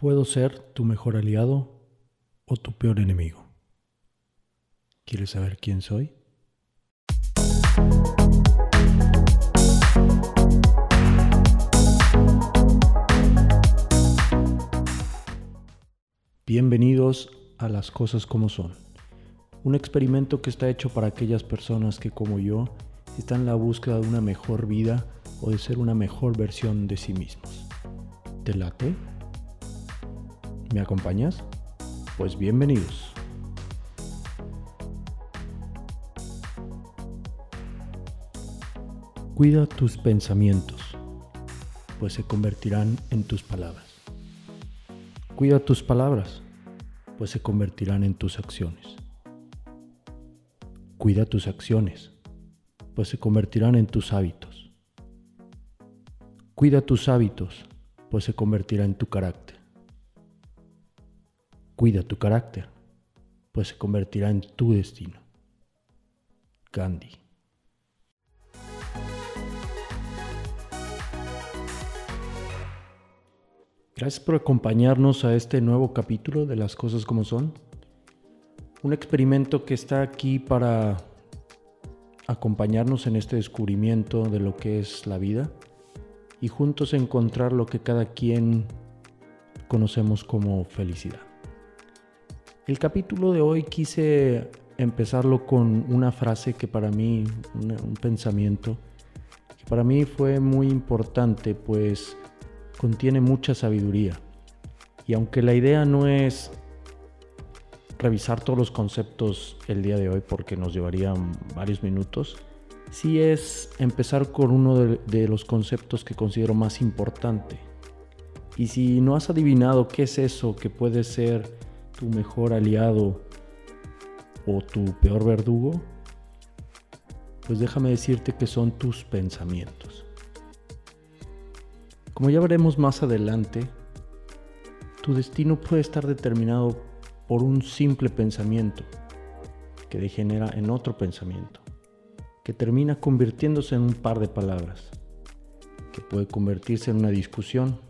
Puedo ser tu mejor aliado o tu peor enemigo. ¿Quieres saber quién soy? Bienvenidos a las cosas como son. Un experimento que está hecho para aquellas personas que como yo están en la búsqueda de una mejor vida o de ser una mejor versión de sí mismos. ¿Te late? ¿Me acompañas? Pues bienvenidos. Cuida tus pensamientos, pues se convertirán en tus palabras. Cuida tus palabras, pues se convertirán en tus acciones. Cuida tus acciones, pues se convertirán en tus hábitos. Cuida tus hábitos, pues se convertirá en tu carácter. Cuida tu carácter, pues se convertirá en tu destino. Gandhi. Gracias por acompañarnos a este nuevo capítulo de Las Cosas como Son. Un experimento que está aquí para acompañarnos en este descubrimiento de lo que es la vida y juntos encontrar lo que cada quien conocemos como felicidad. El capítulo de hoy quise empezarlo con una frase que para mí, un, pensamiento, que para mí fue muy importante, pues contiene mucha sabiduría. Y aunque la idea no es revisar todos los conceptos el día de hoy porque nos llevaría varios minutos, sí es empezar con uno de, los conceptos que considero más importante. Y si no has adivinado qué es eso que puede ser tu mejor aliado o tu peor verdugo, pues déjame decirte que son tus pensamientos. Como ya veremos más adelante, tu destino puede estar determinado por un simple pensamiento que degenera en otro pensamiento, que termina convirtiéndose en un par de palabras, que puede convertirse en una discusión,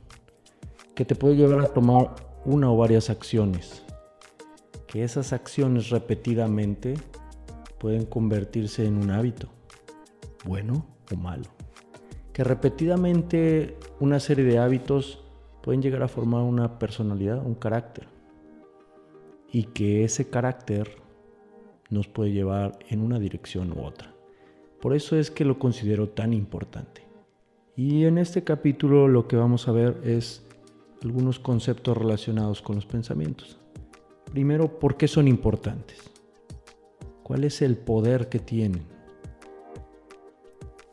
que te puede llevar a tomar una o varias acciones, que esas acciones repetidamente pueden convertirse en un hábito, bueno o malo que repetidamente una serie de hábitos pueden llegar a formar una personalidad, un carácter. Y que ese carácter nos puede llevar en una dirección u otra. Por eso es que lo considero tan importante. Y en este capítulo lo que vamos a ver es algunos conceptos relacionados con los pensamientos. Primero, ¿por qué son importantes? ¿Cuál es el poder que tienen?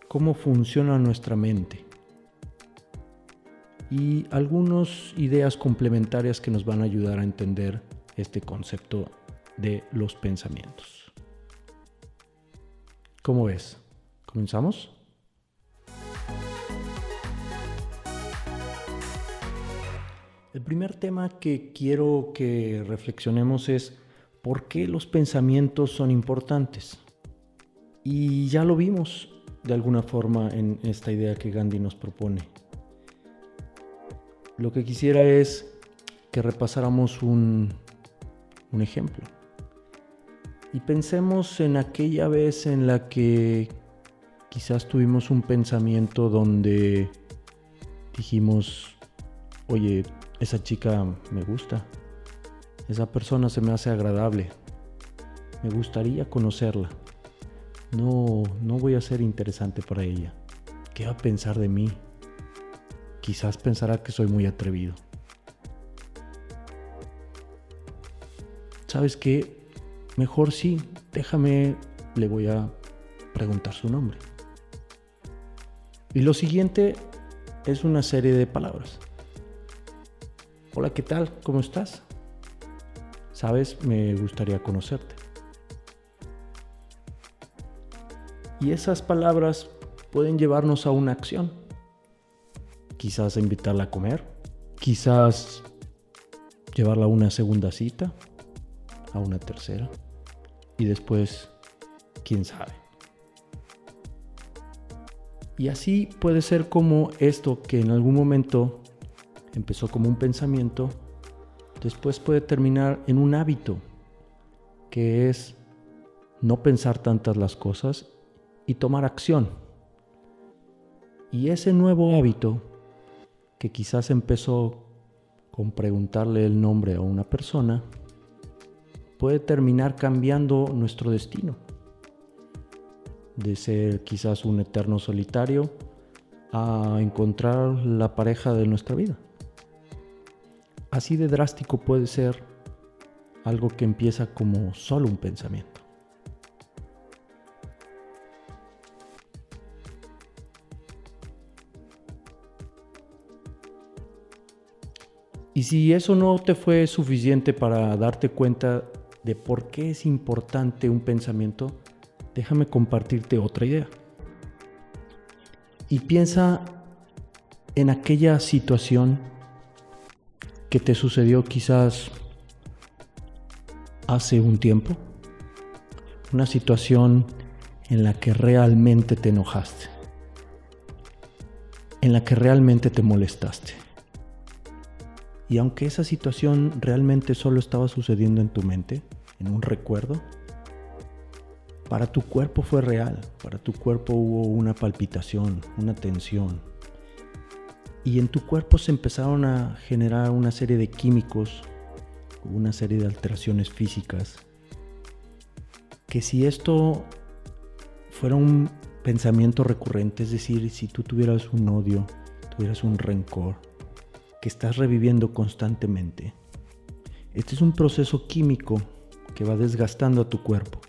cómo funciona nuestra mente y algunas ideas complementarias que nos van a ayudar a entender este concepto de los pensamientos. ¿Cómo ves? ¿Comenzamos? El primer tema que quiero que reflexionemos es por qué los pensamientos son importantes. Y ya lo vimos de alguna forma en esta idea que Gandhi nos propone. Lo que quisiera es que repasáramos un, ejemplo y pensemos en aquella vez en la que quizás tuvimos un pensamiento donde dijimos, oye, esa chica me gusta, esa persona se me hace agradable, me gustaría conocerla no, no voy a ser interesante para ella. ¿Qué va a pensar de mí? Quizás pensará que soy muy atrevido. ¿Sabes qué? Mejor sí, déjame, le voy a preguntar su nombre. Y lo siguiente es una serie de palabras. Hola, ¿qué tal? ¿Cómo estás? Sabes, me gustaría conocerte. Y esas palabras pueden llevarnos a una acción. Quizás invitarla a comer, quizás llevarla a una segunda cita, a una tercera, y después, quién sabe. Y así puede ser como esto que en algún momento empezó como un pensamiento, después puede terminar en un hábito, que es no pensar tantas las cosas y tomar acción. Y ese nuevo hábito, que quizás empezó con preguntarle el nombre a una persona, puede terminar cambiando nuestro destino. De ser quizás un eterno solitario a encontrar la pareja de nuestra vida. Así de drástico puede ser algo que empieza como solo un pensamiento. Y si eso no te fue suficiente para darte cuenta de por qué es importante un pensamiento, déjame compartirte otra idea. Y piensa en aquella situación que te sucedió quizás hace un tiempo. Una situación en la que realmente te enojaste. En la que realmente te molestaste. Y aunque esa situación realmente solo estaba sucediendo en tu mente, en un recuerdo, para tu cuerpo fue real, para tu cuerpo hubo una palpitación, una tensión. Y en tu cuerpo se empezaron a generar una serie de químicos, una serie de alteraciones físicas, que si esto fuera un pensamiento recurrente, es decir, si tú tuvieras un odio, tuvieras un rencor, que estás reviviendo constantemente, este es un proceso químico que va desgastando a tu cuerpo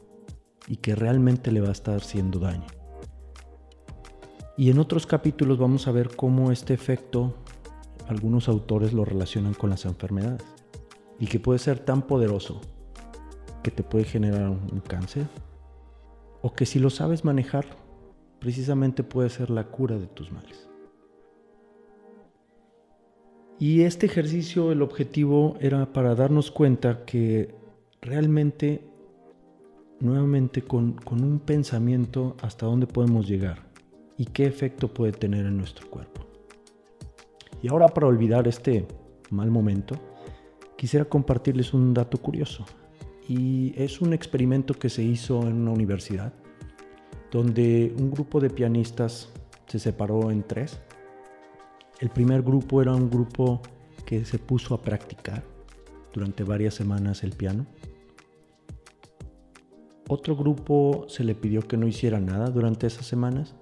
y que realmente le va a estar haciendo daño. Y en otros capítulos vamos a ver cómo este efecto algunos autores lo relacionan con las enfermedades. Y que puede ser tan poderoso que te puede generar un cáncer. O que si lo sabes manejar precisamente puede ser la cura de tus males. Y este ejercicio, el objetivo era para darnos cuenta que realmente, nuevamente, con, con, un pensamiento hasta dónde podemos llegar y qué efecto puede tener en nuestro cuerpo. Y ahora para olvidar este mal momento, quisiera compartirles un dato curioso. Y es un experimento que se hizo en una universidad, donde un grupo de pianistas se separó en tres el primer grupo era un grupo que se puso a practicar durante varias semanas el piano. Otro grupo se le pidió que no hiciera nada durante esas semanas.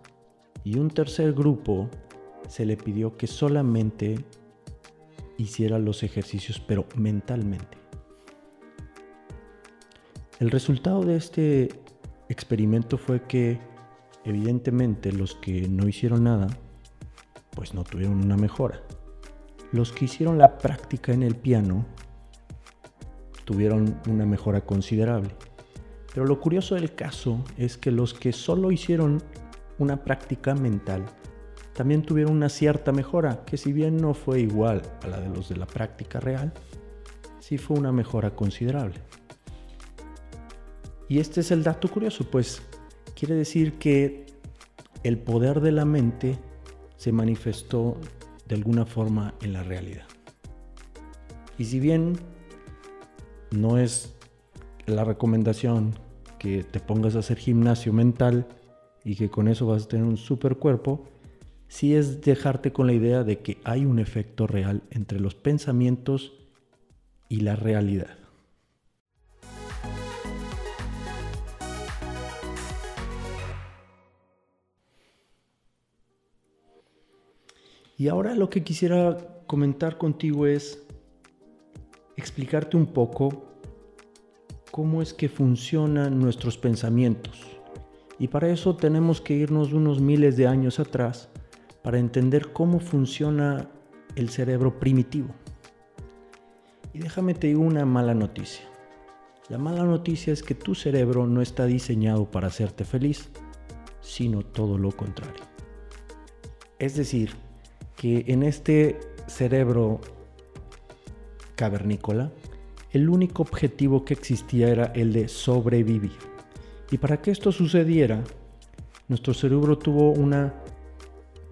Y un tercer grupo se le pidió que solamente hiciera los ejercicios, pero mentalmente. El resultado de este experimento fue que evidentemente los que no hicieron nada pues no tuvieron una mejora. Los que hicieron la práctica en el piano tuvieron una mejora considerable. Pero lo curioso del caso es que los que solo hicieron una práctica mental también tuvieron una cierta mejora, que si bien no fue igual a la de los de la práctica real, sí fue una mejora considerable. Y este es el dato curioso, pues quiere decir que el poder de la mente se manifestó de alguna forma en la realidad. Y si bien no es la recomendación que te pongas a hacer gimnasio mental y que con eso vas a tener un super cuerpo, sí es dejarte con la idea de que hay un efecto real entre los pensamientos y la realidad. Y ahora lo que quisiera comentar contigo es explicarte un poco cómo es que funcionan nuestros pensamientos. Y para eso tenemos que irnos unos miles de años atrás para entender cómo funciona el cerebro primitivo. Y déjame te digo una mala noticia. La mala noticia es que tu cerebro no está diseñado para hacerte feliz, sino todo lo contrario. Es decir, que en este cerebro cavernícola, el único objetivo que existía era el de sobrevivir. Y para que esto sucediera, nuestro cerebro tuvo una,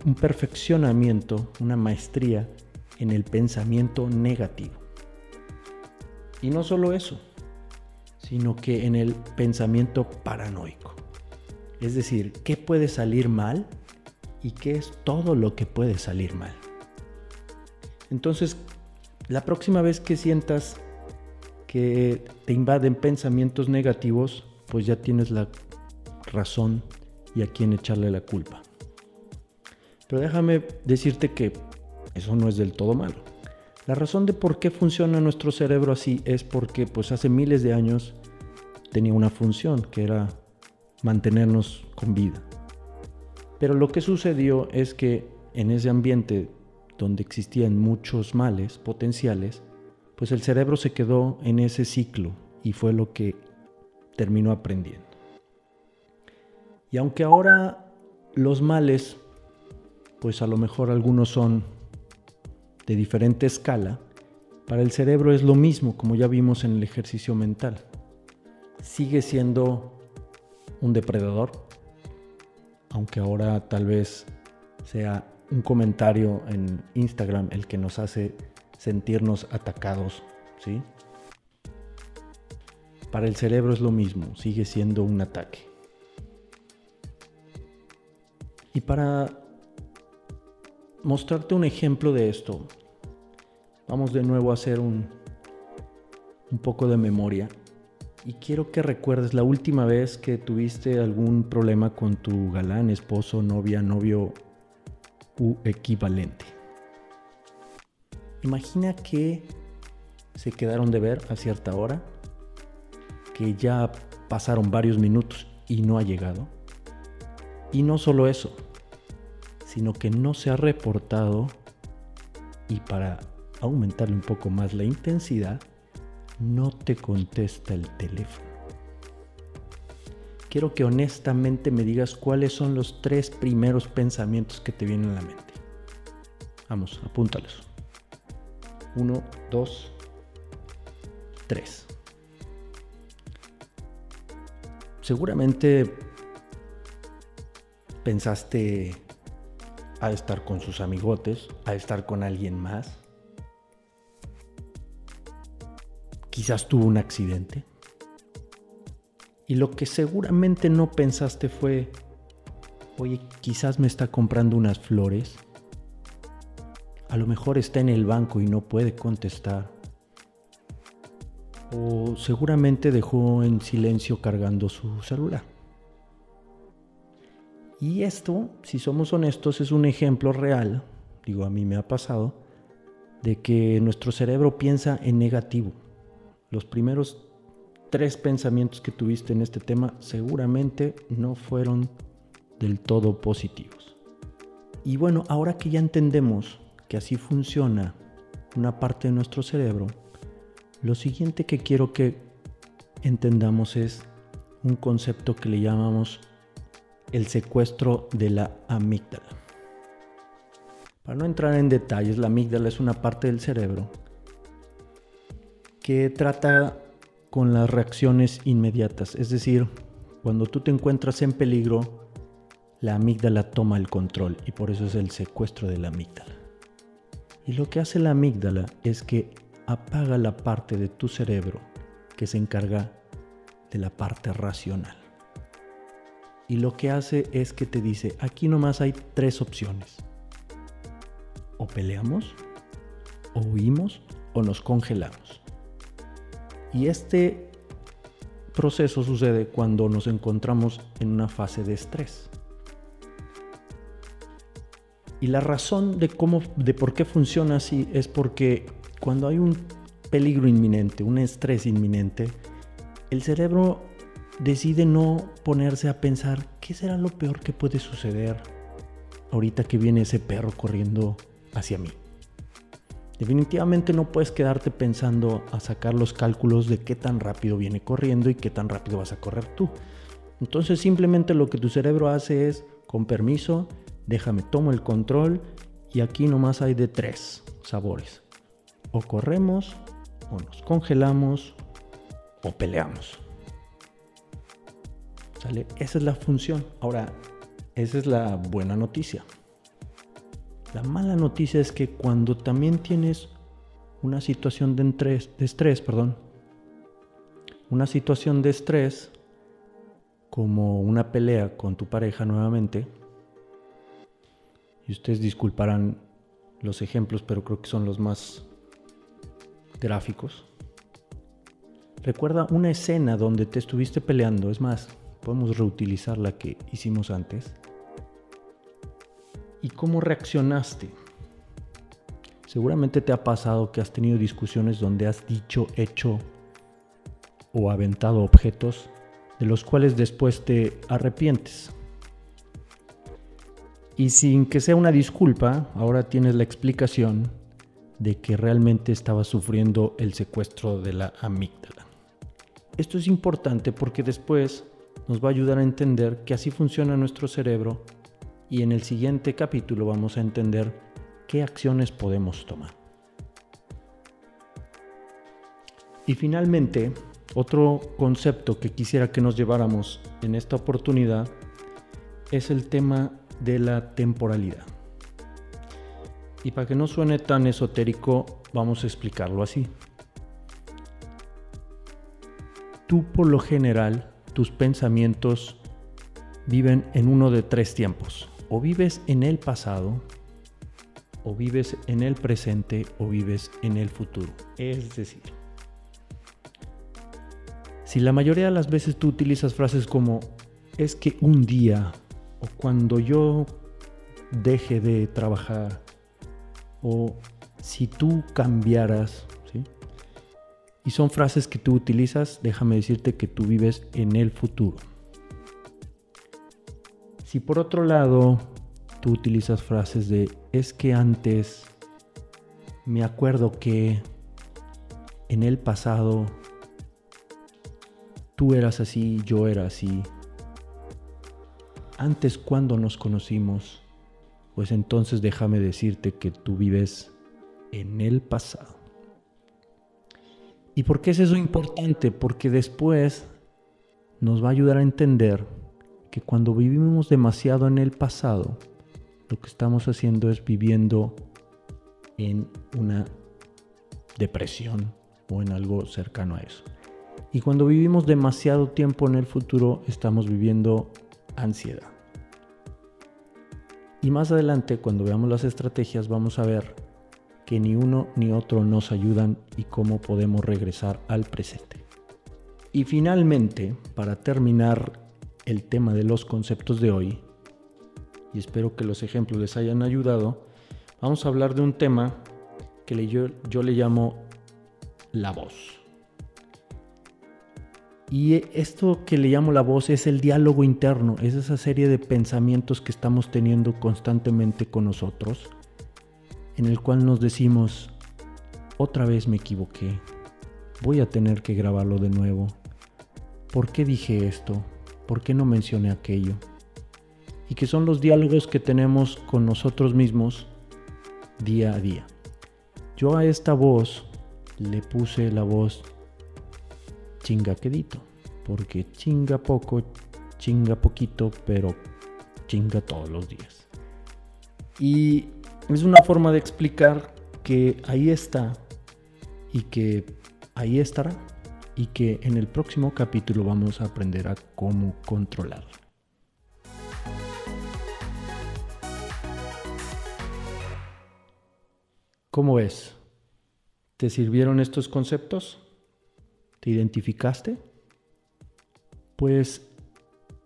un perfeccionamiento, una maestría en el pensamiento negativo. Y no solo eso, sino que en el pensamiento paranoico. Es decir, ¿qué puede salir mal y qué es todo lo que puede salir mal? Entonces, la próxima vez que sientas que te invaden pensamientos negativos, pues ya tienes la razón y a quién echarle la culpa. Pero déjame decirte que eso no es del todo malo. La razón de por qué funciona nuestro cerebro así es porque pues hace miles de años tenía una función que era mantenernos con vida. Pero lo que sucedió es que en ese ambiente donde existían muchos males potenciales, pues el cerebro se quedó en ese ciclo y fue lo que terminó aprendiendo. Y aunque ahora los males, pues a lo mejor algunos son de diferente escala, para el cerebro es lo mismo, como ya vimos en el ejercicio mental. Sigue siendo un depredador, aunque ahora tal vez sea un comentario en Instagram el que nos hace sentirnos atacados, ¿sí? Para el cerebro es lo mismo, sigue siendo un ataque. Y para mostrarte un ejemplo de esto, vamos de nuevo a hacer un, un poco de memoria. Y quiero que recuerdes la última vez que tuviste algún problema con tu galán, esposo, novia, novio u equivalente. Imagina que se quedaron de ver a cierta hora, que ya pasaron varios minutos y no ha llegado. Y no solo eso, sino que no se ha reportado y para aumentarle un poco más la intensidad, no te contesta el teléfono. Quiero que honestamente me digas cuáles son los tres primeros pensamientos que te vienen a la mente. Vamos, apúntalos. Uno, dos, tres. Seguramente pensaste a estar con sus amigotes, a estar con alguien más. Quizás tuvo un accidente. Y lo que seguramente no pensaste fue, oye, quizás me está comprando unas flores. A lo mejor está en el banco y no puede contestar. O seguramente dejó en silencio cargando su celular. Y esto, si somos honestos, es un ejemplo real, digo, a mí me ha pasado, de que nuestro cerebro piensa en negativo. Los primeros tres pensamientos que tuviste en este tema seguramente no fueron del todo positivos. Y bueno, ahora que ya entendemos que así funciona una parte de nuestro cerebro, lo siguiente que quiero que entendamos es un concepto que le llamamos el secuestro de la amígdala. Para no entrar en detalles, la amígdala es una parte del cerebro que trata con las reacciones inmediatas, es decir, cuando tú te encuentras en peligro, la amígdala toma el control y por eso es el secuestro de la amígdala. Y lo que hace la amígdala es que apaga la parte de tu cerebro que se encarga de la parte racional y lo que hace es que te dice, aquí nomás hay tres opciones. O peleamos, o huimos, o nos congelamos. Y este proceso sucede cuando nos encontramos en una fase de estrés. Y la razón de cómo, de por qué funciona así es porque cuando hay un peligro inminente, un estrés inminente, el cerebro decide no ponerse a pensar qué será lo peor que puede suceder ahorita que viene ese perro corriendo hacia mí. Definitivamente no puedes quedarte pensando a sacar los cálculos de qué tan rápido viene corriendo y qué tan rápido vas a correr tú. Entonces simplemente lo que tu cerebro hace es, con permiso, déjame, tomo el control y aquí nomás hay de tres sabores. O corremos, o nos congelamos, o peleamos. Esa es la función. Ahora, esa es la buena noticia. La mala noticia es que cuando también tienes una situación de, estrés, de estrés perdón, una situación de estrés, como una pelea con tu pareja nuevamente, y ustedes disculparán los ejemplos, pero creo que son los más gráficos. Recuerda una escena donde te estuviste peleando, es más, podemos reutilizar la que hicimos antes. ¿Y cómo reaccionaste? Seguramente te ha pasado que has tenido discusiones donde has dicho, hecho o aventado objetos de los cuales después te arrepientes. Y sin que sea una disculpa, ahora tienes la explicación de que realmente estabas sufriendo el secuestro de la amígdala. Esto es importante porque después nos va a ayudar a entender que así funciona nuestro cerebro y en el siguiente capítulo vamos a entender qué acciones podemos tomar. Y finalmente, otro concepto que quisiera que nos lleváramos en esta oportunidad es el tema de la temporalidad. Y para que no suene tan esotérico, vamos a explicarlo así. Tú por lo general, tus pensamientos viven en uno de tres tiempos. O vives en el pasado, o vives en el presente, o vives en el futuro. Es decir, si la mayoría de las veces tú utilizas frases como es que un día o cuando yo deje de trabajar o si tú cambiaras, ¿sí? Y son frases que tú utilizas, déjame decirte que tú vives en el futuro. Si por otro lado tú utilizas frases de es que antes me acuerdo que en el pasado tú eras así, yo era así, antes cuando nos conocimos, pues entonces déjame decirte que tú vives en el pasado. ¿Y por qué es eso importante? Porque después nos va a ayudar a entender que cuando vivimos demasiado en el pasado, lo que estamos haciendo es viviendo en una depresión o en algo cercano a eso. Y cuando vivimos demasiado tiempo en el futuro, estamos viviendo ansiedad. Y más adelante, cuando veamos las estrategias, vamos a ver que ni uno ni otro nos ayudan y cómo podemos regresar al presente. Y finalmente, para terminar el tema de los conceptos de hoy, y espero que los ejemplos les hayan ayudado, vamos a hablar de un tema que yo, yo le llamo la voz. Y esto que le llamo la voz es el diálogo interno, es esa serie de pensamientos que estamos teniendo constantemente con nosotros, en el cual nos decimos, otra vez me equivoqué, voy a tener que grabarlo de nuevo, ¿por qué dije esto? ¿Por qué no mencioné aquello? Y que son los diálogos que tenemos con nosotros mismos día a día. Yo a esta voz le puse la voz chinga quedito, porque chinga poco, chinga poquito, pero chinga todos los días. Y es una forma de explicar que ahí está y que ahí estará y que en el próximo capítulo vamos a aprender a cómo controlar. ¿Cómo ves? ¿Te sirvieron estos conceptos? ¿Te identificaste? Pues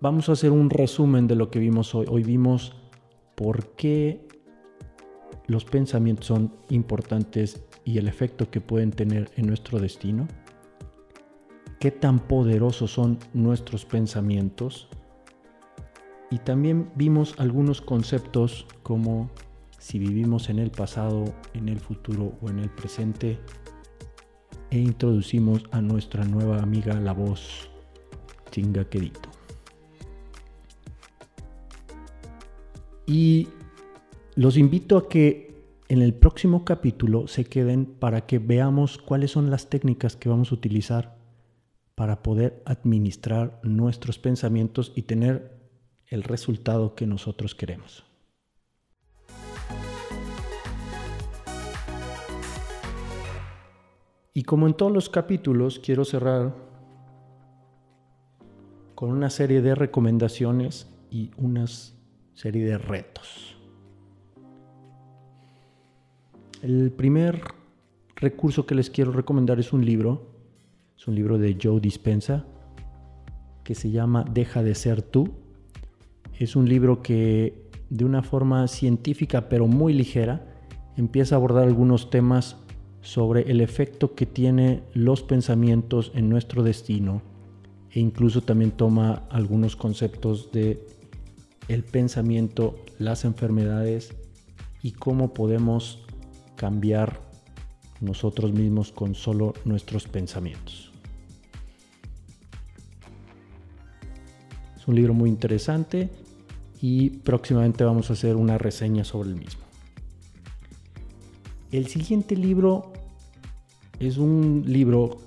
vamos a hacer un resumen de lo que vimos hoy. Hoy vimos por qué los pensamientos son importantes y el efecto que pueden tener en nuestro destino. Qué tan poderosos son nuestros pensamientos. Y también vimos algunos conceptos como si vivimos en el pasado, en el futuro o en el presente, e introducimos a nuestra nueva amiga la voz chingaquerito. Y los invito a que en el próximo capítulo se queden para que veamos cuáles son las técnicas que vamos a utilizar para poder administrar nuestros pensamientos y tener el resultado que nosotros queremos. Y como en todos los capítulos, quiero cerrar con una serie de recomendaciones y una serie de retos. El primer recurso que les quiero recomendar es un libro, es un libro de Joe Dispensa, que se llama Deja de ser tú. Es un libro que de una forma científica pero muy ligera empieza a abordar algunos temas sobre el efecto que tiene los pensamientos en nuestro destino e incluso también toma algunos conceptos de el pensamiento, las enfermedades y cómo podemos cambiar nosotros mismos con solo nuestros pensamientos. Es un libro muy interesante y próximamente vamos a hacer una reseña sobre el mismo. El siguiente libro es un libro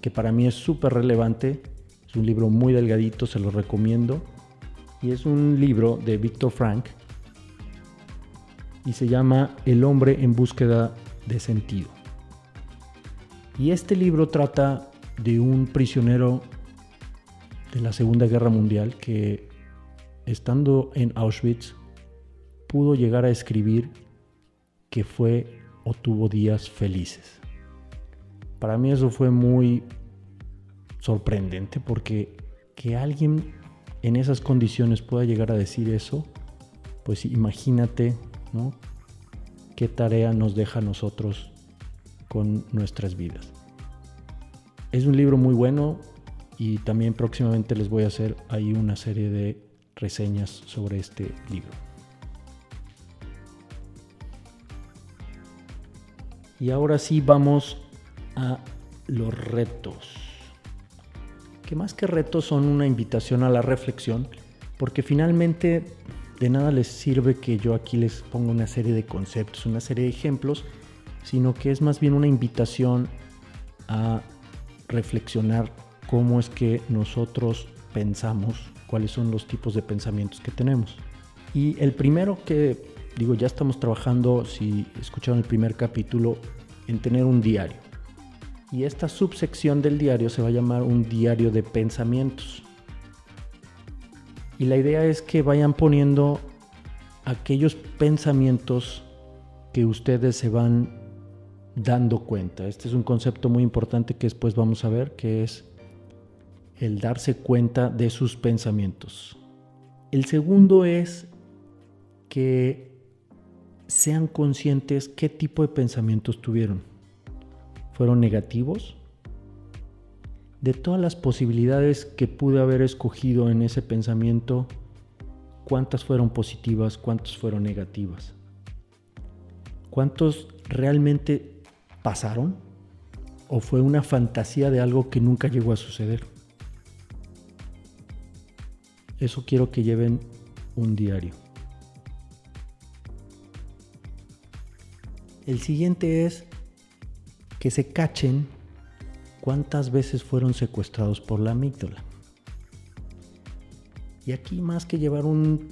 que para mí es súper relevante. Es un libro muy delgadito, se lo recomiendo. Y es un libro de Víctor Frank y se llama El hombre en búsqueda de sentido. Y este libro trata de un prisionero de la Segunda Guerra Mundial que estando en Auschwitz pudo llegar a escribir que fue o tuvo días felices. Para mí eso fue muy sorprendente porque que alguien en esas condiciones pueda llegar a decir eso, pues imagínate, ¿no? ¿Qué tarea nos deja a nosotros con nuestras vidas? Es un libro muy bueno y también próximamente les voy a hacer ahí una serie de reseñas sobre este libro. Y ahora sí vamos a los retos. Que más que retos son una invitación a la reflexión, porque finalmente de nada les sirve que yo aquí les ponga una serie de conceptos, una serie de ejemplos, sino que es más bien una invitación a reflexionar cómo es que nosotros pensamos, cuáles son los tipos de pensamientos que tenemos. Y el primero que digo, ya estamos trabajando, si escucharon el primer capítulo, en tener un diario. Y esta subsección del diario se va a llamar un diario de pensamientos. Y la idea es que vayan poniendo aquellos pensamientos que ustedes se van dando cuenta. Este es un concepto muy importante que después vamos a ver, que es el darse cuenta de sus pensamientos. El segundo es que sean conscientes qué tipo de pensamientos tuvieron. ¿Fueron negativos? De todas las posibilidades que pude haber escogido en ese pensamiento, ¿cuántas fueron positivas? ¿Cuántas fueron negativas? ¿Cuántos realmente pasaron? ¿O fue una fantasía de algo que nunca llegó a suceder? Eso quiero que lleven un diario. El siguiente es que se cachen cuántas veces fueron secuestrados por la amígdala. Y aquí más que llevar un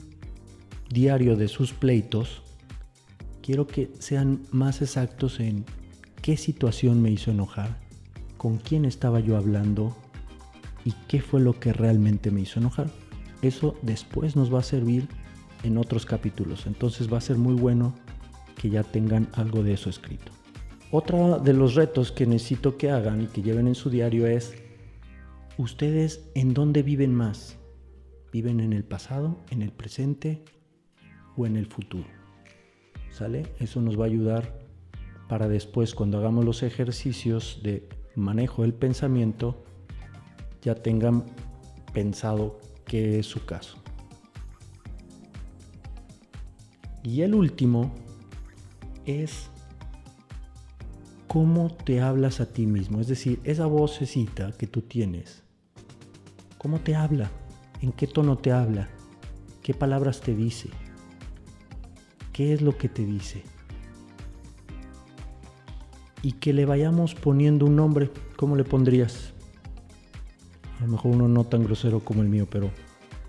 diario de sus pleitos, quiero que sean más exactos en qué situación me hizo enojar, con quién estaba yo hablando y qué fue lo que realmente me hizo enojar. Eso después nos va a servir en otros capítulos, entonces va a ser muy bueno que ya tengan algo de eso escrito. Otra de los retos que necesito que hagan y que lleven en su diario es, ¿ustedes en dónde viven más? ¿Viven en el pasado, en el presente o en el futuro? ¿Sale? Eso nos va a ayudar para después, cuando hagamos los ejercicios de manejo del pensamiento, ya tengan pensado qué es su caso. Y el último es cómo te hablas a ti mismo. Es decir, esa vocecita que tú tienes, ¿cómo te habla? ¿En qué tono te habla? ¿Qué palabras te dice? ¿Qué es lo que te dice? Y que le vayamos poniendo un nombre, ¿cómo le pondrías? A lo mejor uno no tan grosero como el mío, pero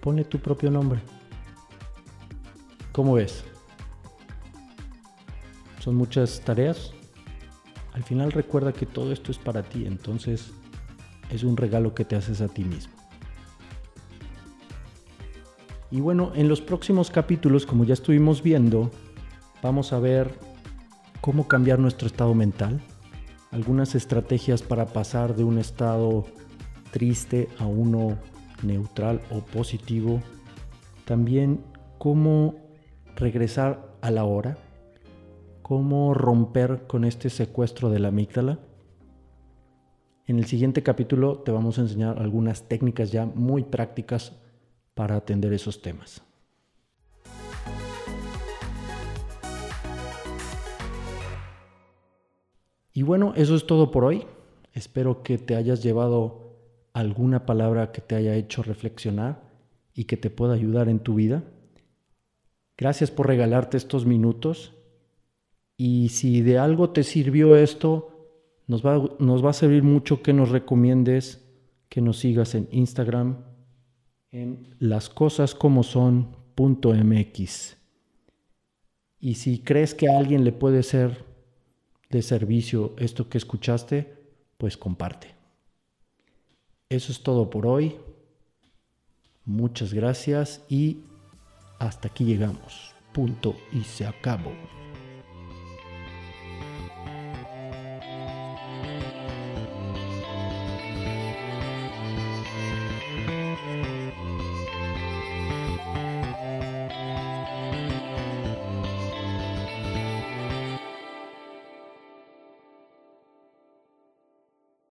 pone tu propio nombre. ¿Cómo ves? Son muchas tareas. Al final recuerda que todo esto es para ti, entonces es un regalo que te haces a ti mismo. Y bueno, en los próximos capítulos, como ya estuvimos viendo, vamos a ver cómo cambiar nuestro estado mental, algunas estrategias para pasar de un estado triste a uno neutral o positivo, también cómo regresar a la hora, cómo romper con este secuestro de la amígdala. En el siguiente capítulo te vamos a enseñar algunas técnicas ya muy prácticas para atender esos temas. Y bueno, eso es todo por hoy. Espero que te hayas llevado alguna palabra que te haya hecho reflexionar y que te pueda ayudar en tu vida. Gracias por regalarte estos minutos. Y si de algo te sirvió esto, nos va, nos va a servir mucho que nos recomiendes, que nos sigas en Instagram, en lascosascomoson.mx. Y si crees que a alguien le puede ser de servicio esto que escuchaste, pues comparte. Eso es todo por hoy. Muchas gracias y hasta aquí llegamos. Punto y se acabó.